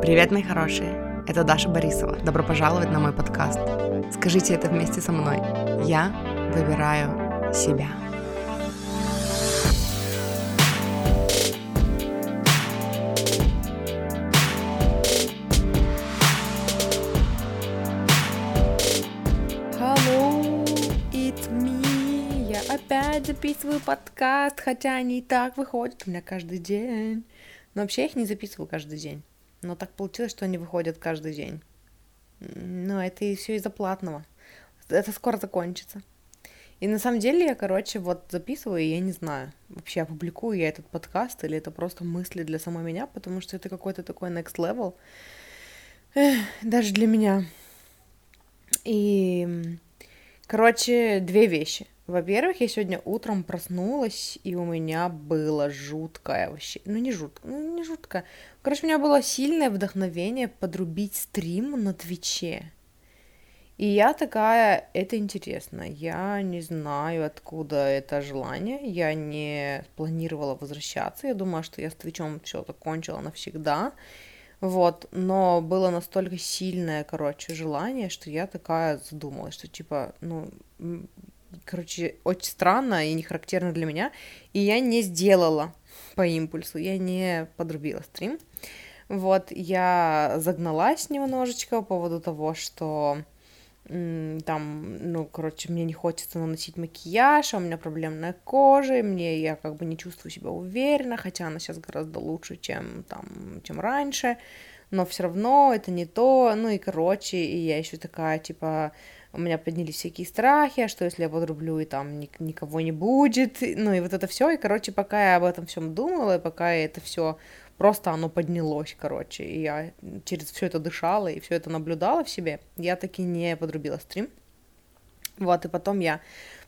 Привет, мои хорошие! Это Даша Борисова. Добро пожаловать на мой подкаст. Скажите это вместе со мной. Я выбираю себя. Опять записываю подкаст, хотя они и так выходят у меня каждый день. Но вообще я их не записываю каждый день. Но так получилось, что они выходят каждый день. Но это и все из-за платного. Это скоро закончится. И на самом деле я, короче, вот записываю, и я не знаю, вообще опубликую я этот подкаст, или это просто мысли для самой меня, потому что это какой-то такой next level, Эх, даже для меня. И, короче, две вещи. Во-первых, я сегодня утром проснулась, и у меня было жуткое вообще, ну не жутко, ну не жутко. Короче, у меня было сильное вдохновение подрубить стрим на Твиче. И я такая, это интересно, я не знаю, откуда это желание, я не планировала возвращаться, я думала, что я с Твичом все закончила навсегда, вот, но было настолько сильное, короче, желание, что я такая задумалась, что типа, ну, короче, очень странно и не характерно для меня, и я не сделала по импульсу, я не подрубила стрим. Вот, я загналась немножечко по поводу того, что там, ну, короче, мне не хочется наносить макияж, а у меня проблемная кожа, и мне я как бы не чувствую себя уверенно, хотя она сейчас гораздо лучше, чем там, чем раньше, но все равно это не то, ну и короче, и я еще такая, типа, у меня поднялись всякие страхи, а что если я подрублю и там никого не будет, ну и вот это все, и, короче, пока я об этом всем думала, и пока это все просто оно поднялось, короче, и я через все это дышала и все это наблюдала в себе, я таки не подрубила стрим, вот, и потом я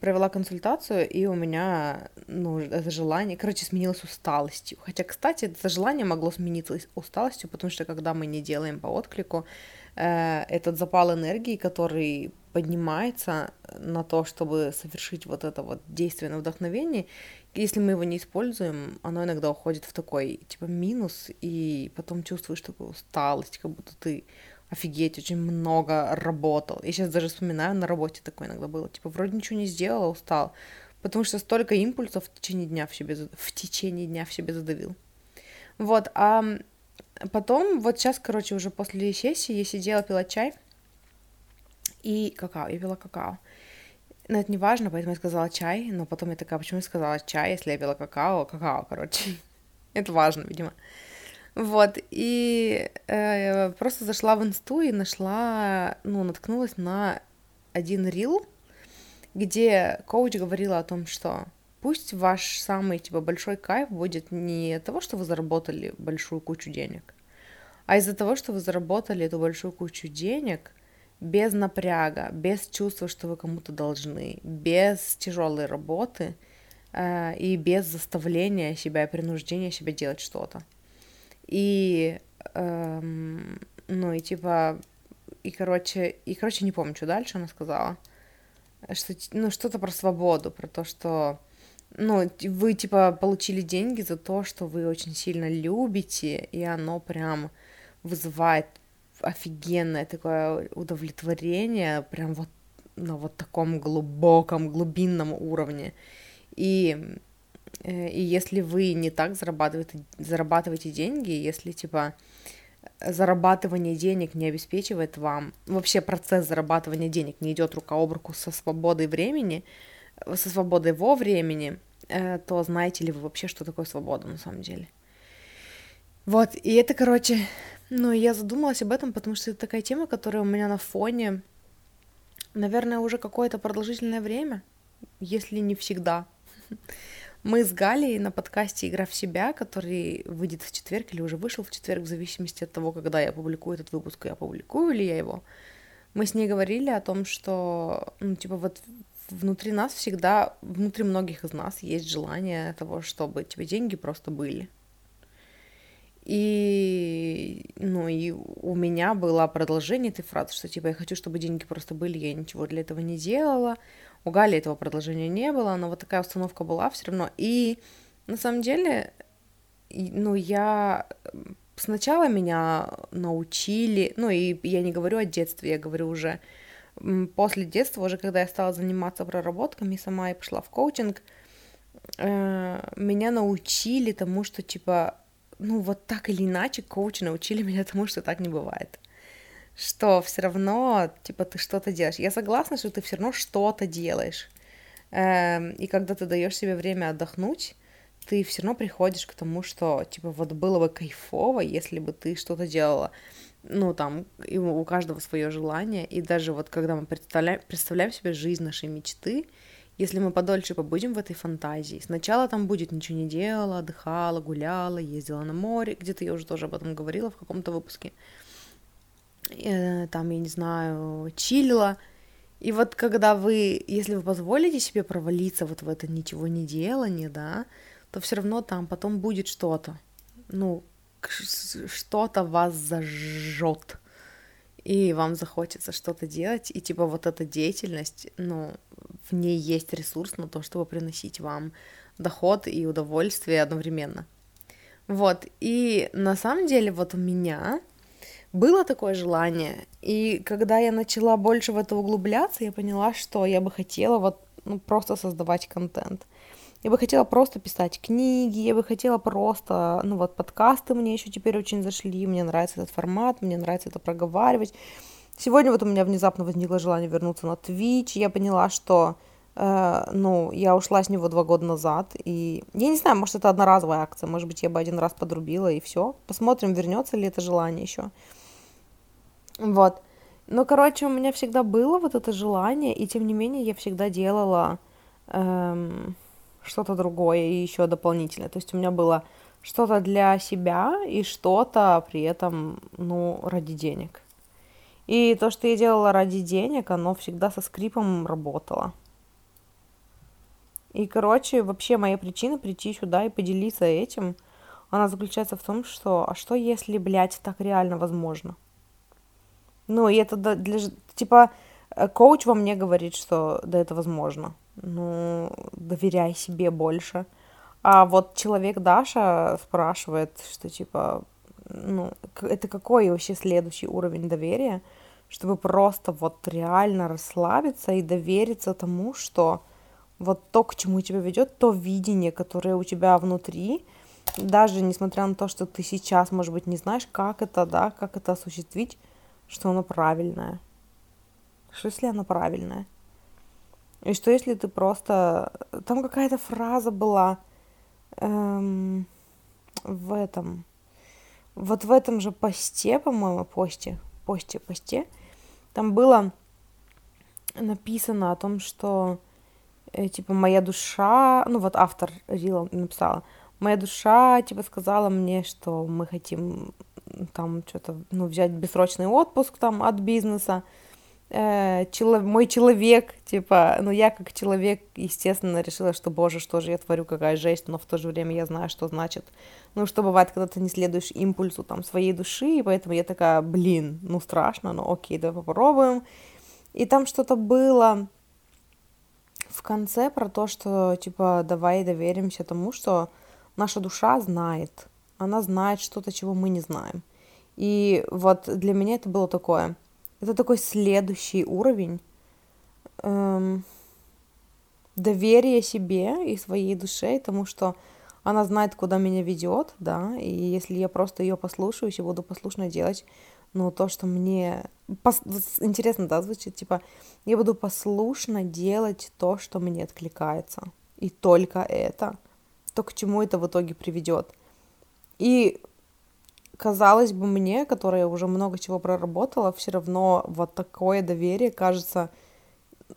провела консультацию, и у меня, ну, это желание, короче, сменилось усталостью. Хотя, кстати, это желание могло смениться усталостью, потому что когда мы не делаем по отклику, э, этот запал энергии, который поднимается на то, чтобы совершить вот это вот действие на вдохновении, если мы его не используем, оно иногда уходит в такой, типа, минус, и потом чувствуешь такую усталость, как будто ты офигеть, очень много работал. Я сейчас даже вспоминаю, на работе такое иногда было. Типа, вроде ничего не сделала, устал. Потому что столько импульсов в течение дня в себе, в течение дня в себе задавил. Вот, а потом, вот сейчас, короче, уже после сессии я сидела, пила чай и какао. Я пила какао. Но это не важно, поэтому я сказала чай, но потом я такая, почему я сказала чай, если я пила какао? Какао, короче. это важно, видимо. Вот, и э, просто зашла в инсту и нашла, ну, наткнулась на один рил, где коуч говорила о том, что пусть ваш самый, типа, большой кайф будет не от того, что вы заработали большую кучу денег, а из-за того, что вы заработали эту большую кучу денег без напряга, без чувства, что вы кому-то должны, без тяжелой работы э, и без заставления себя и принуждения себя делать что-то. И, эм, ну, и типа, и, короче, и, короче, не помню, что дальше она сказала. Что, ну, что-то про свободу, про то, что, ну, вы, типа, получили деньги за то, что вы очень сильно любите, и оно прям вызывает офигенное такое удовлетворение, прям вот на вот таком глубоком, глубинном уровне. И Э, и если вы не так зарабатываете, зарабатываете деньги, если, типа, зарабатывание денег не обеспечивает вам, вообще процесс зарабатывания денег не идет рука об руку со свободой времени, со свободой во времени, э, то знаете ли вы вообще, что такое свобода на самом деле? Вот, и это, короче, ну, я задумалась об этом, потому что это такая тема, которая у меня на фоне, наверное, уже какое-то продолжительное время, если не всегда. Мы с Галей на подкасте «Игра в себя», который выйдет в четверг или уже вышел в четверг, в зависимости от того, когда я публикую этот выпуск, я публикую ли я его. Мы с ней говорили о том, что, ну, типа, вот внутри нас всегда, внутри многих из нас есть желание того, чтобы, типа, деньги просто были. И, ну, и у меня было продолжение этой фразы, что, типа, я хочу, чтобы деньги просто были, я ничего для этого не делала, у Гали этого продолжения не было, но вот такая установка была все равно. И на самом деле, ну, я сначала меня научили, ну и я не говорю о детстве, я говорю уже после детства, уже когда я стала заниматься проработками сама и пошла в коучинг, э, меня научили тому, что типа, ну вот так или иначе коучи научили меня тому, что так не бывает. Что все равно, типа, ты что-то делаешь. Я согласна, что ты все равно что-то делаешь. Эм, и когда ты даешь себе время отдохнуть, ты все равно приходишь к тому, что, типа, вот было бы кайфово, если бы ты что-то делала. Ну, там, и у каждого свое желание. И даже вот когда мы представляем, представляем себе жизнь нашей мечты, если мы подольше побудем в этой фантазии, сначала там будет ничего не делала, отдыхала, гуляла, ездила на море, где-то я уже тоже об этом говорила в каком-то выпуске, э, там, я не знаю, чилила, и вот когда вы, если вы позволите себе провалиться вот в это ничего не делание, да, то все равно там потом будет что-то. Ну, что-то вас зажжет. И вам захочется что-то делать. И типа вот эта деятельность, ну, в ней есть ресурс на то, чтобы приносить вам доход и удовольствие одновременно. Вот, и на самом деле вот у меня было такое желание, и когда я начала больше в это углубляться, я поняла, что я бы хотела вот ну, просто создавать контент. Я бы хотела просто писать книги, я бы хотела просто, ну вот подкасты мне еще теперь очень зашли, мне нравится этот формат, мне нравится это проговаривать. Сегодня вот у меня внезапно возникло желание вернуться на Twitch, я поняла, что, э, ну, я ушла с него два года назад, и я не знаю, может это одноразовая акция, может быть я бы один раз подрубила и все. Посмотрим, вернется ли это желание еще. Вот. Ну, короче, у меня всегда было вот это желание, и тем не менее я всегда делала эм, что-то другое и еще дополнительное. То есть у меня было что-то для себя и что-то при этом, ну, ради денег. И то, что я делала ради денег, оно всегда со скрипом работало. И, короче, вообще моя причина прийти сюда и поделиться этим, она заключается в том, что, а что если, блядь, так реально возможно? Ну, и это для, типа, э, коуч во мне говорит, что да, это возможно ну, доверяй себе больше. А вот человек Даша спрашивает, что типа, ну, это какой вообще следующий уровень доверия, чтобы просто вот реально расслабиться и довериться тому, что вот то, к чему тебя ведет, то видение, которое у тебя внутри, даже несмотря на то, что ты сейчас, может быть, не знаешь, как это, да, как это осуществить, что оно правильное. Что если оно правильное? И что если ты просто... Там какая-то фраза была эм, в этом... Вот в этом же посте, по-моему, посте, посте, посте, там было написано о том, что э, типа моя душа, ну вот автор Рила написала, моя душа типа сказала мне, что мы хотим там что-то, ну, взять бессрочный отпуск там от бизнеса, э, мой человек, типа, ну я как человек, естественно, решила, что, боже, что же я творю, какая жесть, но в то же время я знаю, что значит, ну, что бывает, когда ты не следуешь импульсу, там, своей души, и поэтому я такая, блин, ну, страшно, ну, окей, давай попробуем, и там что-то было в конце про то, что, типа, давай доверимся тому, что наша душа знает, она знает что-то, чего мы не знаем, и вот для меня это было такое – это такой следующий уровень эм, доверия себе и своей душе, тому, что она знает, куда меня ведет, да, и если я просто ее послушаюсь и буду послушно делать, ну, то, что мне... Пос... Интересно, да, звучит, типа, я буду послушно делать то, что мне откликается, и только это, то, к чему это в итоге приведет. И казалось бы мне, которая уже много чего проработала, все равно вот такое доверие кажется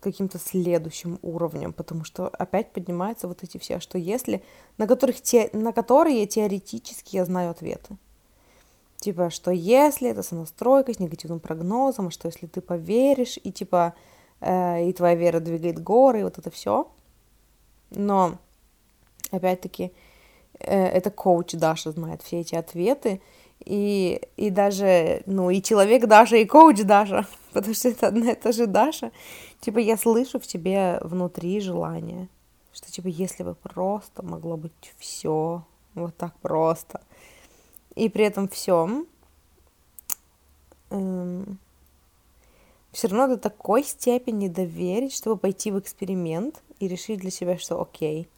каким-то следующим уровнем, потому что опять поднимаются вот эти все, что если, на, которых те, на которые теоретически я знаю ответы. Типа, что если это сонастройка с негативным прогнозом, а что если ты поверишь, и типа, э, и твоя вера двигает горы, и вот это все. Но, опять-таки, э, это коуч Даша знает все эти ответы, и, и даже, ну, и человек Даша, и коуч Даша, потому что это одна и та же Даша. Типа, я слышу в тебе внутри желание, что, типа, если бы просто могло быть все вот так просто. И при этом всем эм, все равно до такой степени доверить, чтобы пойти в эксперимент и решить для себя, что окей,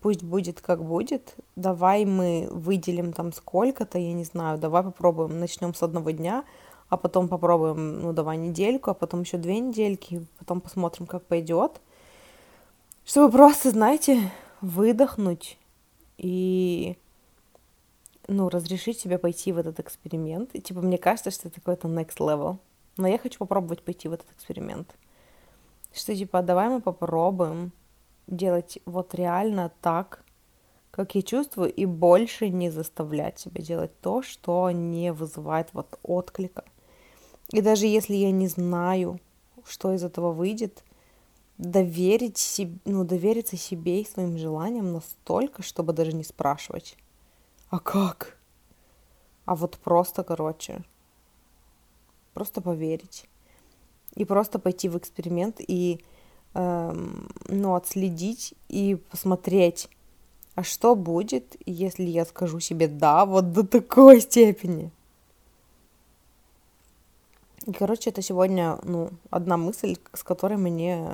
пусть будет как будет, давай мы выделим там сколько-то, я не знаю, давай попробуем, начнем с одного дня, а потом попробуем, ну давай недельку, а потом еще две недельки, потом посмотрим, как пойдет, чтобы просто, знаете, выдохнуть и ну, разрешить себе пойти в этот эксперимент. И, типа, мне кажется, что это какой-то next level. Но я хочу попробовать пойти в этот эксперимент. Что, типа, давай мы попробуем делать вот реально так, как я чувствую, и больше не заставлять себя делать то, что не вызывает вот отклика. И даже если я не знаю, что из этого выйдет, доверить себе, ну, довериться себе и своим желаниям настолько, чтобы даже не спрашивать. А как? А вот просто, короче, просто поверить. И просто пойти в эксперимент и, ну, отследить и посмотреть, а что будет, если я скажу себе «да» вот до такой степени. И, короче, это сегодня, ну, одна мысль, с которой мне,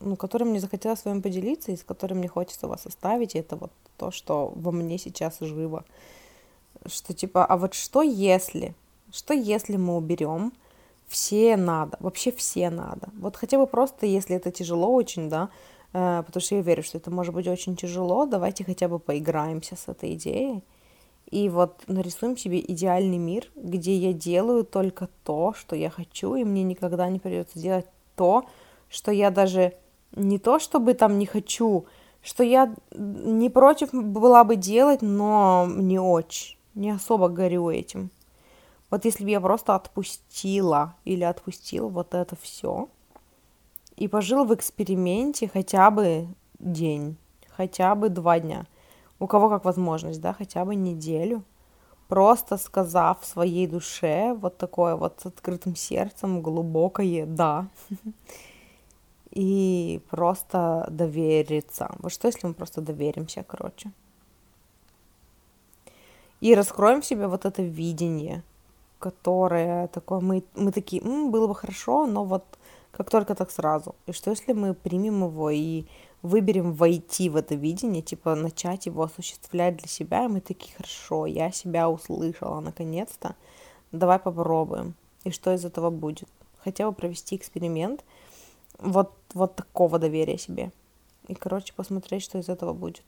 ну, которой мне захотелось с вами поделиться, и с которой мне хочется вас оставить, и это вот то, что во мне сейчас живо. Что типа, а вот что если, что если мы уберем все надо, вообще все надо. Вот хотя бы просто, если это тяжело очень, да, э, потому что я верю, что это может быть очень тяжело, давайте хотя бы поиграемся с этой идеей, и вот нарисуем себе идеальный мир, где я делаю только то, что я хочу, и мне никогда не придется делать то, что я даже не то, чтобы там не хочу, что я не против была бы делать, но не очень, не особо горю этим. Вот если бы я просто отпустила или отпустил вот это все и пожил в эксперименте хотя бы день, хотя бы два дня, у кого как возможность, да, хотя бы неделю, просто сказав своей душе вот такое вот с открытым сердцем, глубокое «да», и просто довериться. Вот что, если мы просто доверимся, короче? И раскроем в себе вот это видение, которое такое, мы, мы такие, М, было бы хорошо, но вот как только так сразу. И что, если мы примем его и выберем войти в это видение, типа начать его осуществлять для себя, и мы такие, хорошо, я себя услышала наконец-то, давай попробуем. И что из этого будет? Хотя бы провести эксперимент вот, вот такого доверия себе. И, короче, посмотреть, что из этого будет.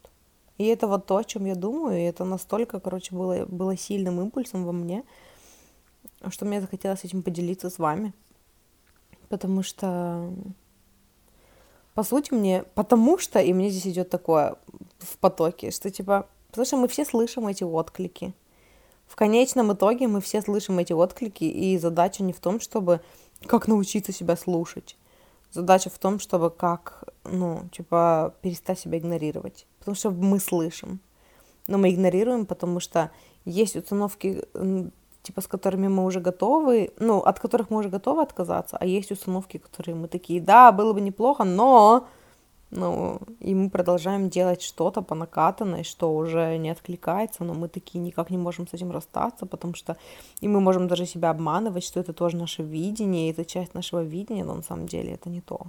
И это вот то, о чем я думаю, и это настолько, короче, было, было сильным импульсом во мне, что мне захотелось этим поделиться с вами. Потому что по сути, мне... Потому что, и мне здесь идет такое в потоке, что типа... Потому что мы все слышим эти отклики. В конечном итоге мы все слышим эти отклики, и задача не в том, чтобы как научиться себя слушать. Задача в том, чтобы как, ну, типа, перестать себя игнорировать. Потому что мы слышим. Но мы игнорируем, потому что есть установки типа, с которыми мы уже готовы, ну, от которых мы уже готовы отказаться, а есть установки, которые мы такие, да, было бы неплохо, но, ну, и мы продолжаем делать что-то по накатанной, что уже не откликается, но мы такие никак не можем с этим расстаться, потому что, и мы можем даже себя обманывать, что это тоже наше видение, это часть нашего видения, но на самом деле это не то.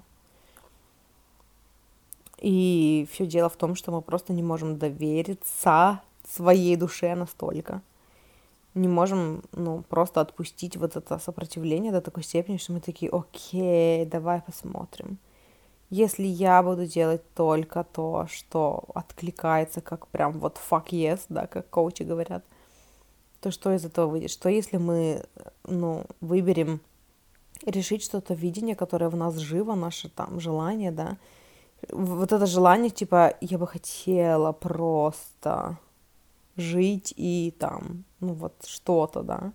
И все дело в том, что мы просто не можем довериться своей душе настолько не можем, ну, просто отпустить вот это сопротивление до такой степени, что мы такие, окей, давай посмотрим. Если я буду делать только то, что откликается, как прям вот fuck yes, да, как коучи говорят, то что из этого выйдет? Что если мы, ну, выберем решить что-то видение, которое в нас живо, наше там желание, да, вот это желание, типа, я бы хотела просто жить и там, ну вот что-то, да,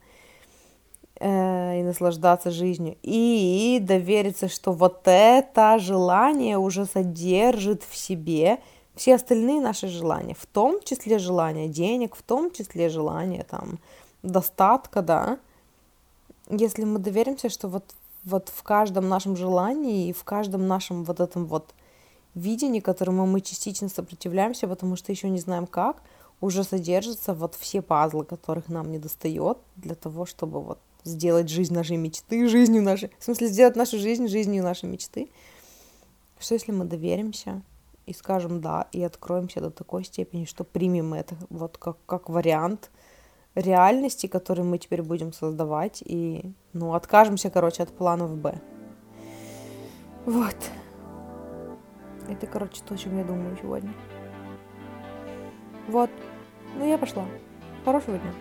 э, и наслаждаться жизнью. И довериться, что вот это желание уже содержит в себе все остальные наши желания, в том числе желание денег, в том числе желание там достатка, да. Если мы доверимся, что вот, вот в каждом нашем желании и в каждом нашем вот этом вот видении, которому мы частично сопротивляемся, потому что еще не знаем как, уже содержатся вот все пазлы, которых нам не достает для того, чтобы вот сделать жизнь нашей мечты жизнью нашей, в смысле сделать нашу жизнь жизнью нашей мечты. Что если мы доверимся и скажем да, и откроемся до такой степени, что примем это вот как, как вариант реальности, который мы теперь будем создавать, и, ну, откажемся, короче, от планов Б. Вот. Это, короче, то, о чем я думаю сегодня. Вот. Ну, я пошла. Хорошего дня.